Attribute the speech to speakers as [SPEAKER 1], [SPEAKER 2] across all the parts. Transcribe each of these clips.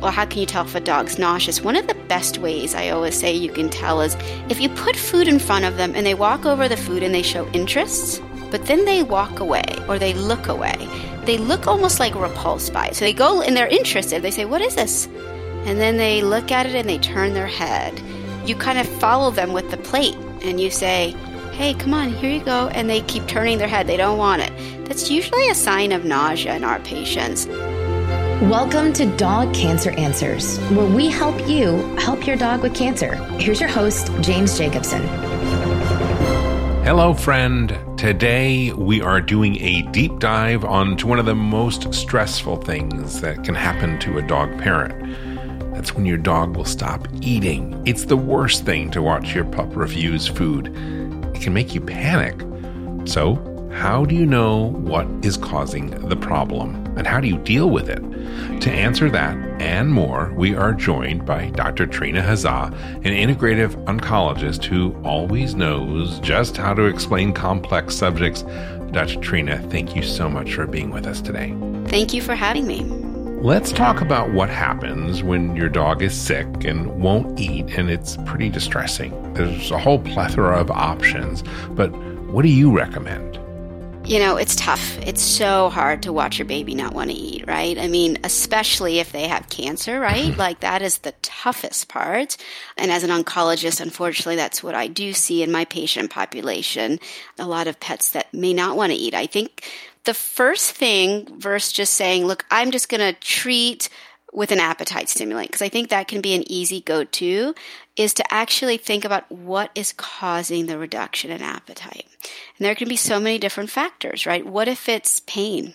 [SPEAKER 1] well, how can you tell if a dog's nauseous? One of the best ways I always say you can tell is if you put food in front of them and they walk over the food and they show interest, but then they walk away or they look away. They look almost like repulsed by it. So they go and they're interested. They say, What is this? And then they look at it and they turn their head. You kind of follow them with the plate and you say, Hey, come on, here you go. And they keep turning their head. They don't want it. That's usually a sign of nausea in our patients.
[SPEAKER 2] Welcome to Dog Cancer Answers, where we help you help your dog with cancer. Here's your host, James Jacobson.
[SPEAKER 3] Hello, friend. Today we are doing a deep dive onto one of the most stressful things that can happen to a dog parent. That's when your dog will stop eating. It's the worst thing to watch your pup refuse food. It can make you panic. So, how do you know what is causing the problem? And how do you deal with it? To answer that and more, we are joined by Dr. Trina Hazzah, an integrative oncologist who always knows just how to explain complex subjects. Dr. Trina, thank you so much for being with us today.
[SPEAKER 1] Thank you for having me.
[SPEAKER 3] Let's talk about what happens when your dog is sick and won't eat, and it's pretty distressing. There's a whole plethora of options, but what do you recommend?
[SPEAKER 1] You know, it's tough. It's so hard to watch your baby not want to eat, right? I mean, especially if they have cancer, right? Mm-hmm. like that is the toughest part. And as an oncologist, unfortunately, that's what I do see in my patient population. A lot of pets that may not want to eat. I think the first thing versus just saying, look, I'm just going to treat with an appetite stimulant, because I think that can be an easy go to, is to actually think about what is causing the reduction in appetite. And there can be so many different factors, right? What if it's pain?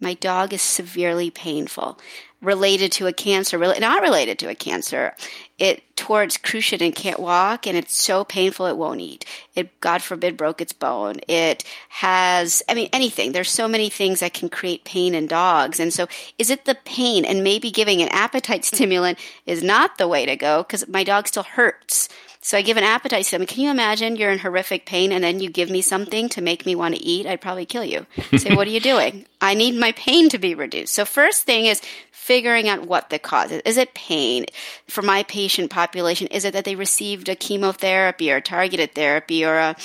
[SPEAKER 1] My dog is severely painful related to a cancer, not related to a cancer. It towards cruciate and can't walk, and it's so painful it won't eat. It, God forbid, broke its bone. It has, I mean, anything. There's so many things that can create pain in dogs. And so, is it the pain? And maybe giving an appetite stimulant is not the way to go because my dog still hurts. So I give an appetite stimulant. Can you imagine you're in horrific pain and then you give me something to make me want to eat? I'd probably kill you. Say, what are you doing? I need my pain to be reduced. So first thing is figuring out what the cause is. Is it pain? For my patient population, is it that they received a chemotherapy or targeted therapy or a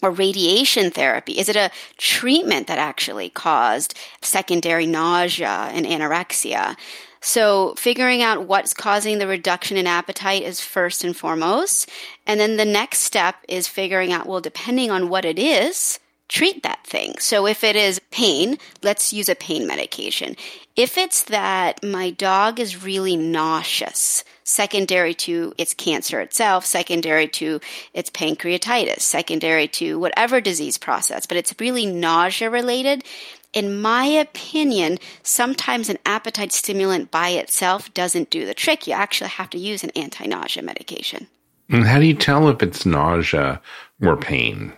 [SPEAKER 1] or radiation therapy? Is it a treatment that actually caused secondary nausea and anorexia? So figuring out what's causing the reduction in appetite is first and foremost. And then the next step is figuring out, well, depending on what it is, treat that thing. So if it is pain, let's use a pain medication. If it's that my dog is really nauseous, secondary to its cancer itself, secondary to its pancreatitis, secondary to whatever disease process, but it's really nausea related, in my opinion, sometimes an appetite stimulant by itself doesn't do the trick. You actually have to use an anti nausea medication.
[SPEAKER 3] And how do you tell if it's nausea or pain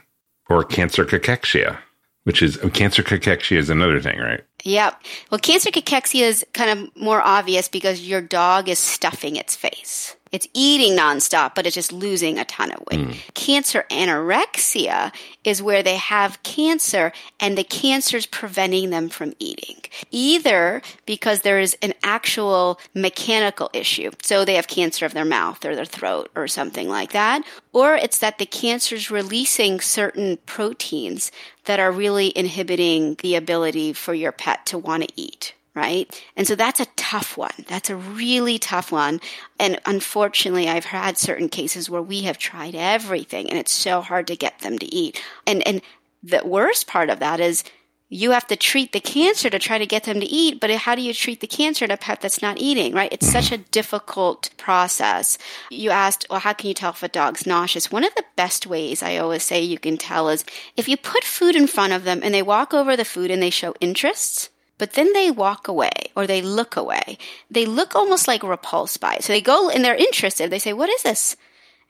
[SPEAKER 3] or cancer cachexia, which is cancer cachexia is another thing, right?
[SPEAKER 1] Yep. Well, cancer cachexia is kind of more obvious because your dog is stuffing its face. It's eating nonstop, but it's just losing a ton of weight. Mm. Cancer anorexia is where they have cancer and the cancer is preventing them from eating. Either because there is an actual mechanical issue. So they have cancer of their mouth or their throat or something like that. Or it's that the cancer is releasing certain proteins that are really inhibiting the ability for your pet to want to eat right? And so that's a tough one. That's a really tough one. And unfortunately, I've had certain cases where we have tried everything and it's so hard to get them to eat. And and the worst part of that is you have to treat the cancer to try to get them to eat, but how do you treat the cancer in a pet that's not eating, right? It's such a difficult process. You asked, well, how can you tell if a dog's nauseous? One of the best ways I always say you can tell is if you put food in front of them and they walk over the food and they show interest, but then they walk away or they look away. They look almost like repulsed by it. So they go and they're interested. They say, What is this?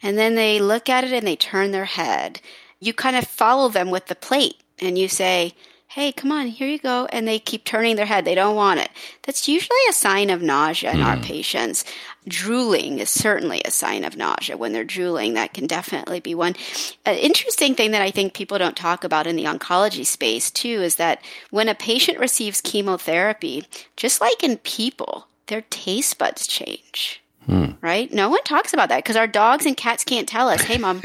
[SPEAKER 1] And then they look at it and they turn their head. You kind of follow them with the plate and you say, hey, come on, here you go. And they keep turning their head. They don't want it. That's usually a sign of nausea in mm. our patients. Drooling is certainly a sign of nausea. When they're drooling, that can definitely be one. An interesting thing that I think people don't talk about in the oncology space too is that when a patient receives chemotherapy, just like in people, their taste buds change. Hmm. Right? No one talks about that because our dogs and cats can't tell us, hey, mom,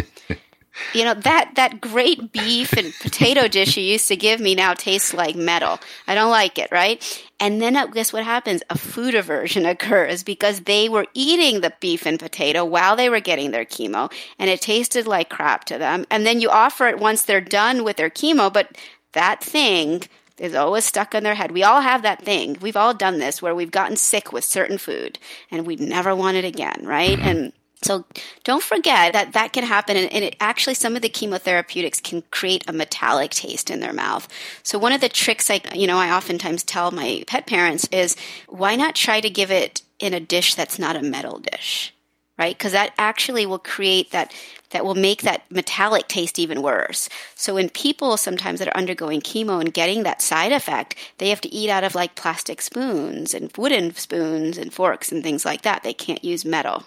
[SPEAKER 1] you know that that great beef and potato dish you used to give me now tastes like metal i don't like it right and then uh, guess what happens a food aversion occurs because they were eating the beef and potato while they were getting their chemo and it tasted like crap to them and then you offer it once they're done with their chemo but that thing is always stuck in their head. We all have that thing. We've all done this where we've gotten sick with certain food and we never want it again, right? Mm-hmm. And so don't forget that that can happen. And, it actually, some of the chemotherapeutics can create a metallic taste in their mouth. So one of the tricks I, you know, I oftentimes tell my pet parents is why not try to give it in a dish that's not a metal dish? Right? Because that actually will create that that will make that metallic taste even worse. So in people sometimes that are undergoing chemo and getting that side effect, they have to eat out of like plastic spoons and wooden spoons and forks and things like that. They can't use metal.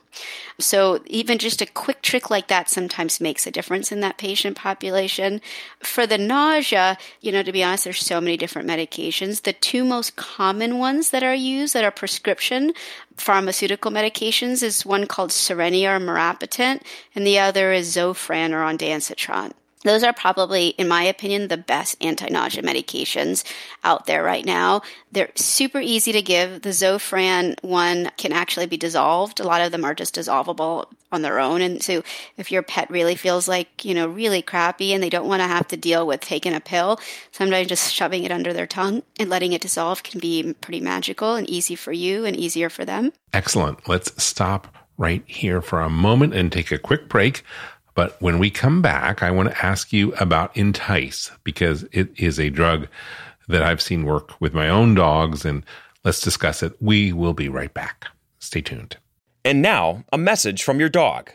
[SPEAKER 1] So even just a quick trick like that sometimes makes a difference in that patient population. For the nausea, you know, to be honest, there's so many different medications. The two most common ones that are used that are prescription pharmaceutical medications is one called Cerenia or Maropitant, and the other is Zofran or ondansetron. Those are probably, in my opinion, the best anti nausea medications out there right now. They're super easy to give. The Zofran one can actually be dissolved. A lot of them are just dissolvable on their own. And so if your pet really feels like, you know, really crappy and they don't want to have to deal with taking a pill, sometimes just shoving it under their tongue and letting it dissolve can be pretty magical and easy for you and easier for them.
[SPEAKER 3] Excellent. Let's stop right here for a moment and take a quick break. But when we come back, I want to ask you about Entice because it is a drug that I've seen work with my own dogs, and let's discuss it. We will be right back. Stay tuned.
[SPEAKER 4] And now, a message from your dog.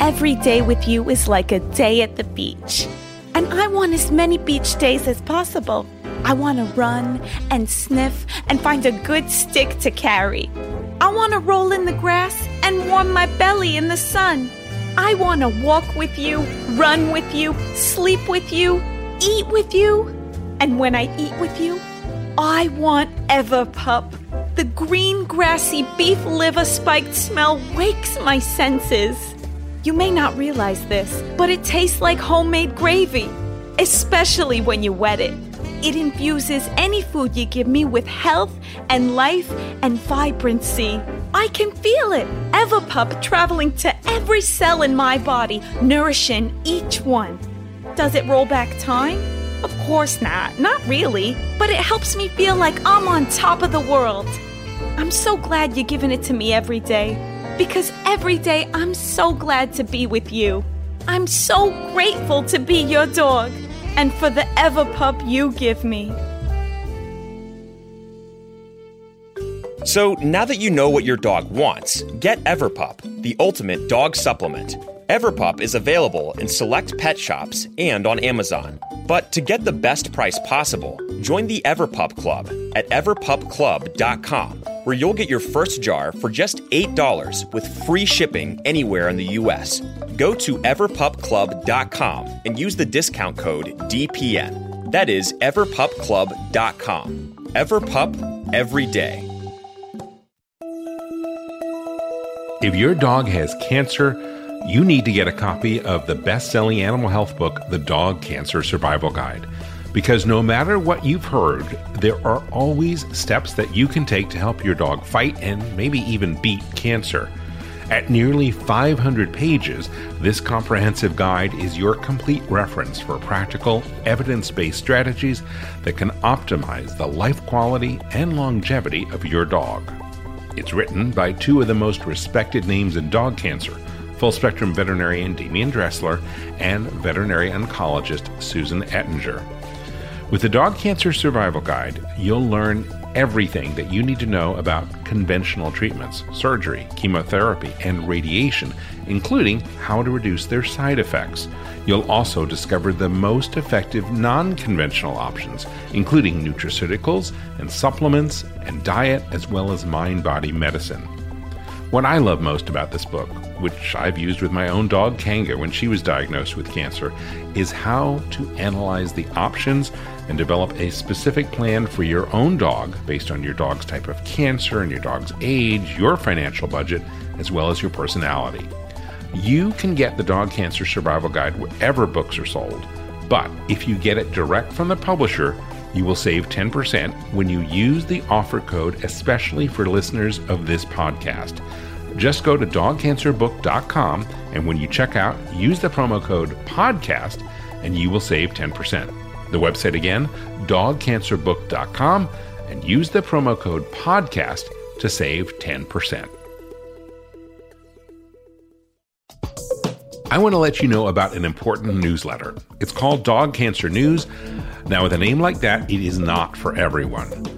[SPEAKER 5] Every day with you is like a day at the beach. And I want as many beach days as possible. I want to run and sniff and find a good stick to carry. I want to roll in the grass and warm my belly in the sun. I want to walk with you, run with you, sleep with you, eat with you. And when I eat with you, I want ever Everpup. The green, grassy beef liver spiked smell wakes my senses. You may not realize this, but it tastes like homemade gravy, especially when you wet it. It infuses any food you give me with health and life and vibrancy. I can feel it. Everpup traveling to every cell in my body, nourishing each one. Does it roll back time? Of course not. Not really. But it helps me feel like I'm on top of the world. I'm so glad you're giving it to me every day. Because every day I'm so glad to be with you. I'm so grateful to be your dog and for the Everpup you give me.
[SPEAKER 4] So now that you know what your dog wants, get Everpup, the ultimate dog supplement. Everpup is available in select pet shops and on Amazon. But to get the best price possible, join the Everpup Club at everpupclub.com, where you'll get your first jar for just $8 with free shipping anywhere in the US. Go to everpupclub.com and use the discount code DPN. That is everpupclub.com. Everpup every day.
[SPEAKER 3] If your dog has cancer, you need to get a copy of the best selling animal health book, The Dog Cancer Survival Guide. Because no matter what you've heard, there are always steps that you can take to help your dog fight and maybe even beat cancer. At nearly 500 pages, this comprehensive guide is your complete reference for practical, evidence based strategies that can optimize the life quality and longevity of your dog. It's written by two of the most respected names in dog cancer full spectrum veterinarian Demian Dressler and veterinary oncologist Susan Ettinger. With the Dog Cancer Survival Guide, you'll learn everything that you need to know about conventional treatments, surgery, chemotherapy, and radiation, including how to reduce their side effects. You'll also discover the most effective non conventional options, including nutraceuticals and supplements and diet, as well as mind body medicine. What I love most about this book which I've used with my own dog Kanga when she was diagnosed with cancer, is how to analyze the options and develop a specific plan for your own dog based on your dog's type of cancer and your dog's age, your financial budget, as well as your personality. You can get the Dog Cancer Survival Guide wherever books are sold, but if you get it direct from the publisher, you will save 10% when you use the offer code, especially for listeners of this podcast. Just go to dogcancerbook.com and when you check out, use the promo code PODCAST and you will save 10%. The website again, dogcancerbook.com, and use the promo code PODCAST to save 10%. I want to let you know about an important newsletter. It's called Dog Cancer News. Now, with a name like that, it is not for everyone.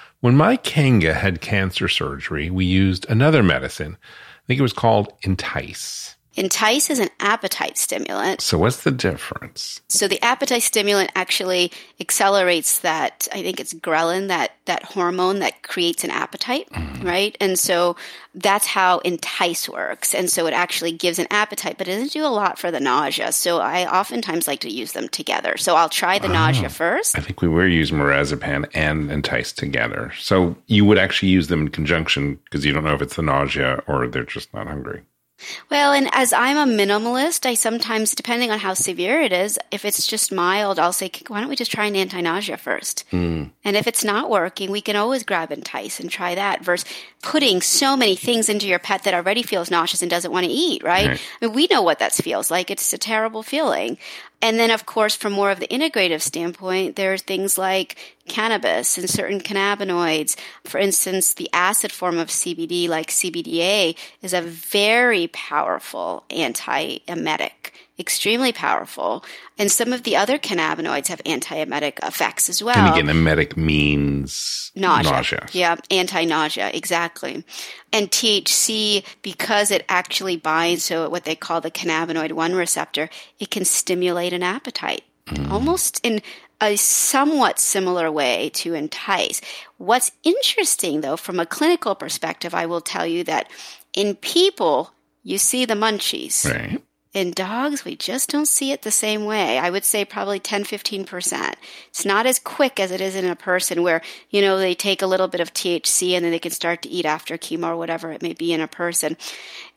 [SPEAKER 3] when my Kanga had cancer surgery, we used another medicine. I think it was called Entice.
[SPEAKER 1] Entice is an appetite stimulant.
[SPEAKER 3] So, what's the difference?
[SPEAKER 1] So, the appetite stimulant actually accelerates that, I think it's ghrelin, that, that hormone that creates an appetite, mm. right? And so that's how Entice works. And so it actually gives an appetite, but it doesn't do a lot for the nausea. So, I oftentimes like to use them together. So, I'll try the oh, nausea first.
[SPEAKER 3] I think we were using Marazepam and Entice together. So, you would actually use them in conjunction because you don't know if it's the nausea or they're just not hungry.
[SPEAKER 1] Well, and as I'm a minimalist, I sometimes, depending on how severe it is, if it's just mild, I'll say, why don't we just try an anti nausea first? Mm. And if it's not working, we can always grab Entice and try that versus putting so many things into your pet that already feels nauseous and doesn't want to eat, right? right. I mean, we know what that feels like. It's a terrible feeling. And then, of course, from more of the integrative standpoint, there are things like cannabis and certain cannabinoids. For instance, the acid form of CBD, like CBDA, is a very powerful anti-emetic extremely powerful. And some of the other cannabinoids have antiemetic effects as well.
[SPEAKER 3] And again, emetic means nausea. nausea.
[SPEAKER 1] Yeah, anti-nausea, exactly. And THC, because it actually binds to what they call the cannabinoid 1 receptor, it can stimulate an appetite. Mm. Almost in a somewhat similar way to entice. What's interesting though, from a clinical perspective, I will tell you that in people, you see the munchies.
[SPEAKER 3] Right.
[SPEAKER 1] In dogs, we just don't see it the same way. I would say probably 10, 15%. It's not as quick as it is in a person where, you know, they take a little bit of THC and then they can start to eat after chemo or whatever it may be in a person.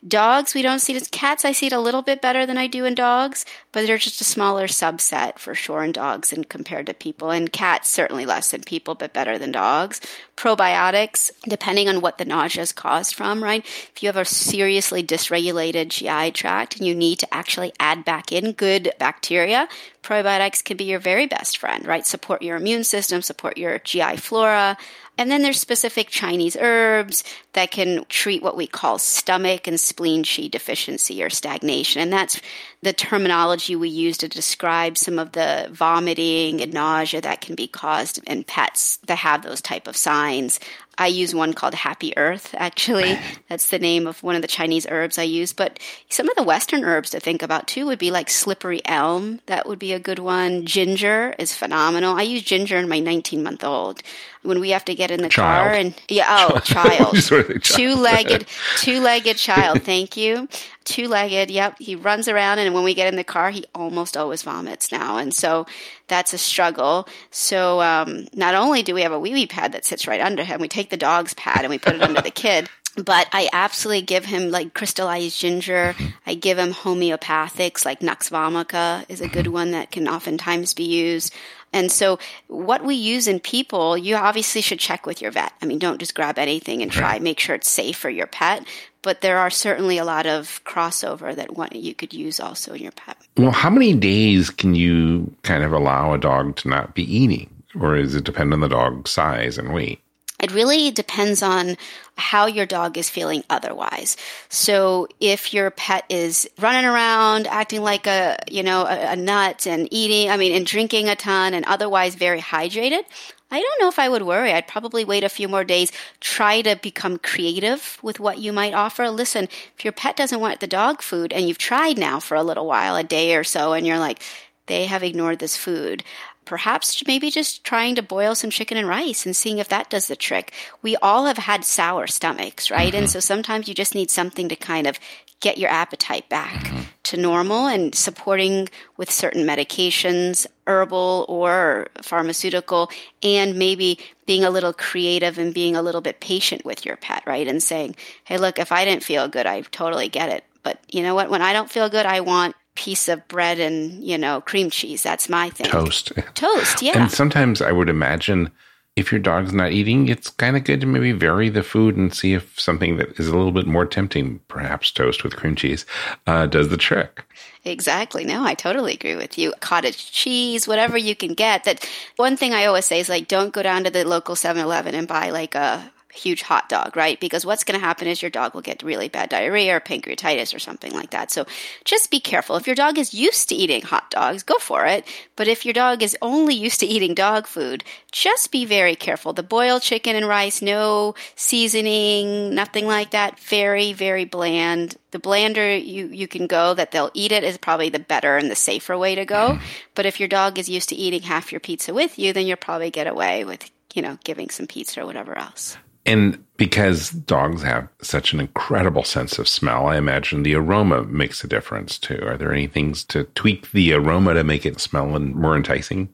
[SPEAKER 1] Dogs, we don't see it. Cats, I see it a little bit better than I do in dogs, but they're just a smaller subset for sure in dogs and compared to people. And cats, certainly less than people, but better than dogs. Probiotics, depending on what the nausea is caused from, right? If you have a seriously dysregulated GI tract and you need to actually add back in good bacteria, probiotics can be your very best friend, right? Support your immune system, support your GI flora. And then there's specific Chinese herbs that can treat what we call stomach and spleen qi deficiency or stagnation. And that's the terminology we use to describe some of the vomiting and nausea that can be caused in pets that have those type of signs. I use one called Happy Earth, actually. That's the name of one of the Chinese herbs I use. But some of the Western herbs to think about too would be like slippery elm. That would be a good one. Ginger is phenomenal. I use ginger in my 19 month old when we have to get in the
[SPEAKER 3] child.
[SPEAKER 1] car and yeah, oh, child. two legged, two legged child. Thank you. Two legged. Yep. He runs around. And when we get in the car, he almost always vomits now. And so that's a struggle. So um, not only do we have a wee wee pad that sits right under him, we take the dog's pad and we put it under the kid but I absolutely give him like crystallized ginger. I give him homeopathics like Nux vomica is a good one that can oftentimes be used. And so what we use in people, you obviously should check with your vet. I mean, don't just grab anything and try, make sure it's safe for your pet. But there are certainly a lot of crossover that one you could use also in your pet.
[SPEAKER 3] Well, how many days can you kind of allow a dog to not be eating? Or does it depend on the dog's size and weight?
[SPEAKER 1] It really depends on how your dog is feeling otherwise. So if your pet is running around acting like a, you know, a, a, nut and eating, I mean, and drinking a ton and otherwise very hydrated, I don't know if I would worry. I'd probably wait a few more days, try to become creative with what you might offer. Listen, if your pet doesn't want the dog food and you've tried now for a little while, a day or so, and you're like, they have ignored this food perhaps maybe just trying to boil some chicken and rice and seeing if that does the trick. We all have had sour stomachs, right? Mm-hmm. And so sometimes you just need something to kind of get your appetite back mm-hmm. to normal and supporting with certain medications, herbal or pharmaceutical, and maybe being a little creative and being a little bit patient with your pet, right? And saying, hey, look, if I didn't feel good, I totally get it. But you know what? When I don't feel good, I want piece of bread and you know cream cheese. That's my thing.
[SPEAKER 3] Toast.
[SPEAKER 1] Toast. Yeah.
[SPEAKER 3] And sometimes I would imagine if your dog's not eating, it's kind of good to maybe vary the food and see if something that is a little bit more tempting, perhaps toast with cream cheese, uh, does the trick.
[SPEAKER 1] Exactly. No, I totally agree with you. Cottage cheese, whatever you can get. That one thing I always say is like, don't go down to the local 7-Eleven and buy like a huge hot dog, right? Because what's going to happen is your dog will get really bad diarrhea or pancreatitis or something like that. So just be careful. If your dog is used to eating hot dogs, go for it. But if your dog is only used to eating dog food, just be very careful. The boiled chicken and rice, no seasoning, nothing like that. Very, very bland. The blander you, you can go that they'll eat it is probably the better and the safer way to go. Mm-hmm. But if your dog is used to eating half your pizza with you, then you'll probably get away with you know, giving some pizza or whatever else.
[SPEAKER 3] And because dogs have such an incredible sense of smell, I imagine the aroma makes a difference too. Are there any things to tweak the aroma to make it smell more enticing?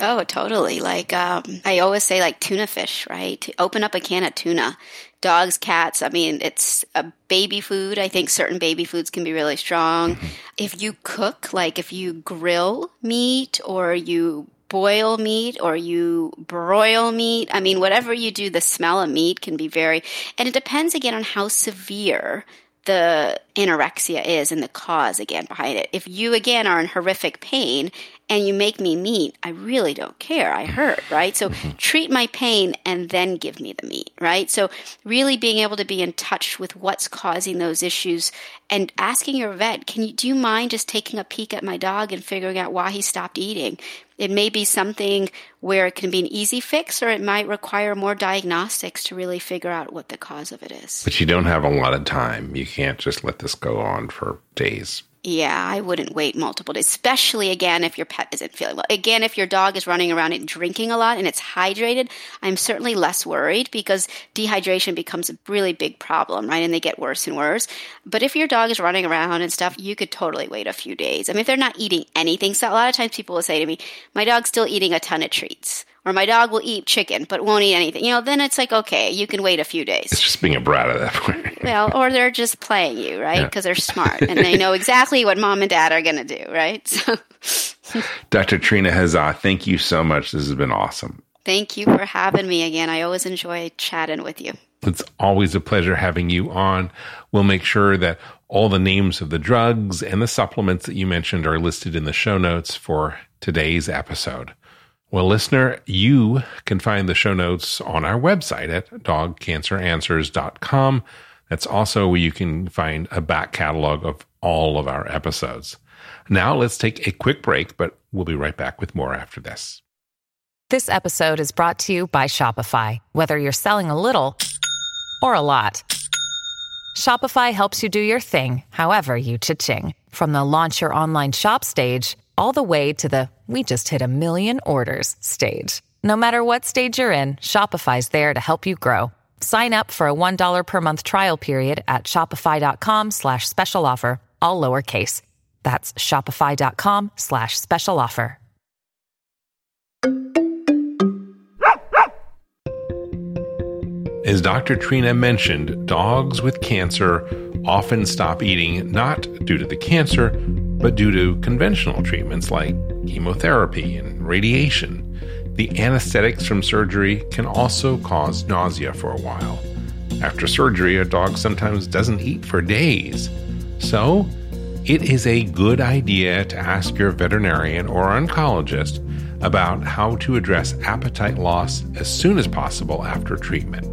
[SPEAKER 1] Oh, totally. Like um, I always say, like tuna fish, right? Open up a can of tuna. Dogs, cats. I mean, it's a baby food. I think certain baby foods can be really strong. Mm-hmm. If you cook, like if you grill meat or you boil meat or you broil meat. I mean, whatever you do, the smell of meat can be very, and it depends again on how severe the anorexia is and the cause again behind it. If you again are in horrific pain and you make me meat, I really don't care. I hurt, right? So mm-hmm. treat my pain and then give me the meat, right? So really being able to be in touch with what's causing those issues and asking your vet, can you do you mind just taking a peek at my dog and figuring out why he stopped eating? It may be something where it can be an easy fix or it might require more diagnostics to really figure out what the cause of it is.
[SPEAKER 3] But you don't have a lot of time. You can't just let this go on for days.
[SPEAKER 1] Yeah, I wouldn't wait multiple days, especially again if your pet isn't feeling well. Again, if your dog is running around and drinking a lot and it's hydrated, I'm certainly less worried because dehydration becomes a really big problem, right? And they get worse and worse. But if your dog is running around and stuff, you could totally wait a few days. I mean, if they're not eating anything, so a lot of times people will say to me, my dog's still eating a ton of treats or my dog will eat chicken but won't eat anything. You know, then it's like, okay, you can wait a few days.
[SPEAKER 3] It's just being a brat at that point.
[SPEAKER 1] well, or they're just playing you, right? Because yeah. they're smart and they know exactly what mom and dad are going to do, right?
[SPEAKER 3] So, Dr. Trina Hazzah, thank you so much. This has been awesome.
[SPEAKER 1] Thank you for having me again. I always enjoy chatting with you.
[SPEAKER 3] It's always a pleasure having you on. We'll make sure that all the names of the drugs and the supplements that you mentioned are listed in the show notes for today's episode. Well, listener, you can find the show notes on our website at dogcanceranswers.com. That's also where you can find a back catalog of all of our episodes. Now, let's take a quick break, but we'll be right back with more after this.
[SPEAKER 6] This episode is brought to you by Shopify. Whether you're selling a little or a lot, Shopify helps you do your thing, however you cha-ching. From the launch your online shop stage all the way to the we just hit a million orders stage. No matter what stage you're in, Shopify's there to help you grow. Sign up for a $1 per month trial period at shopify.com slash special offer, all lowercase. That's shopify.com slash special offer.
[SPEAKER 3] As Dr. Trina mentioned, dogs with cancer often stop eating not due to the cancer, but due to conventional treatments like chemotherapy and radiation. The anesthetics from surgery can also cause nausea for a while. After surgery, a dog sometimes doesn't eat for days. So, it is a good idea to ask your veterinarian or oncologist about how to address appetite loss as soon as possible after treatment.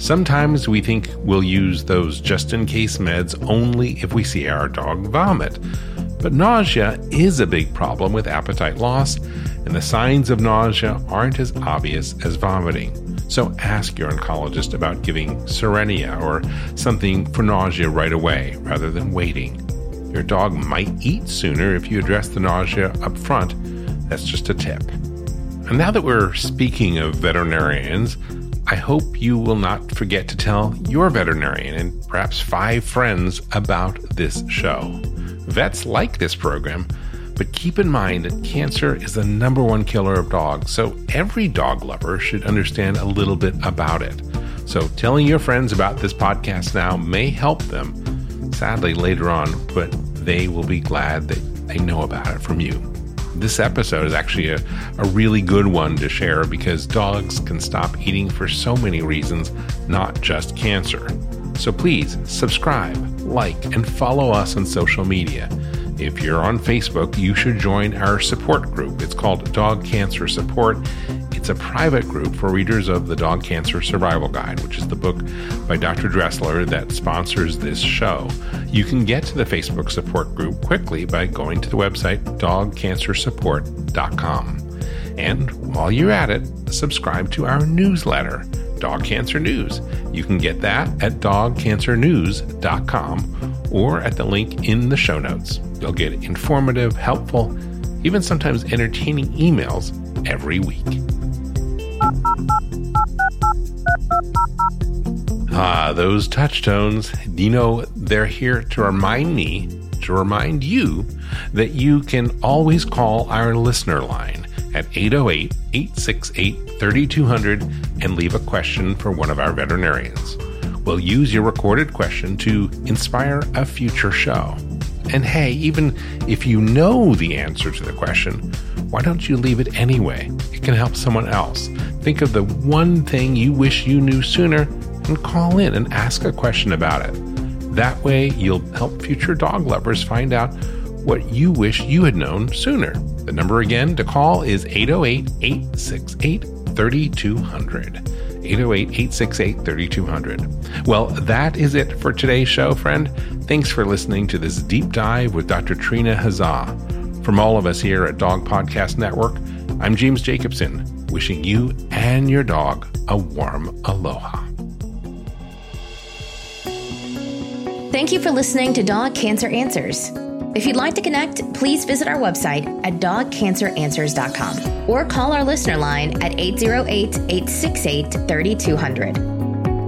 [SPEAKER 3] Sometimes we think we'll use those just in case meds only if we see our dog vomit. But nausea is a big problem with appetite loss, and the signs of nausea aren't as obvious as vomiting. So ask your oncologist about giving Cerenia or something for nausea right away rather than waiting. Your dog might eat sooner if you address the nausea up front. That's just a tip. And now that we're speaking of veterinarians, I hope you will not forget to tell your veterinarian and perhaps five friends about this show. Vets like this program, but keep in mind that cancer is the number one killer of dogs, so every dog lover should understand a little bit about it. So telling your friends about this podcast now may help them, sadly, later on, but they will be glad that they know about it from you this episode is actually a, a really good one to share because dogs can stop eating for so many reasons, not just cancer. So please subscribe, like, and follow us on social media. If you're on Facebook, you should join our support group. It's called Dog Cancer Support. It's a private group for readers of the Dog Cancer Survival Guide, which is the book by Dr. Dressler that sponsors this show. You can get to the Facebook support group quickly by going to the website dogcancersupport.com. And while you're at it, subscribe to our newsletter, Dog Cancer News. You can get that at dogcancernews.com or at the link in the show notes. You'll get informative, helpful, even sometimes entertaining emails every week. Ah, those touch tones, you know, they're here to remind me, to remind you that you can always call our listener line at 808 868 3200 and leave a question for one of our veterinarians. We'll use your recorded question to inspire a future show. And hey, even if you know the answer to the question, why don't you leave it anyway? It can help someone else. Think of the one thing you wish you knew sooner and call in and ask a question about it. That way, you'll help future dog lovers find out what you wish you had known sooner. The number again to call is 808 868 3200. 808 868 3200. Well, that is it for today's show, friend. Thanks for listening to this deep dive with Dr. Trina Hazzah. From all of us here at Dog Podcast Network, I'm James Jacobson, wishing you and your dog a warm aloha.
[SPEAKER 2] Thank you for listening to Dog Cancer Answers. If you'd like to connect, please visit our website at dogcanceranswers.com or call our listener line at 808 868 3200.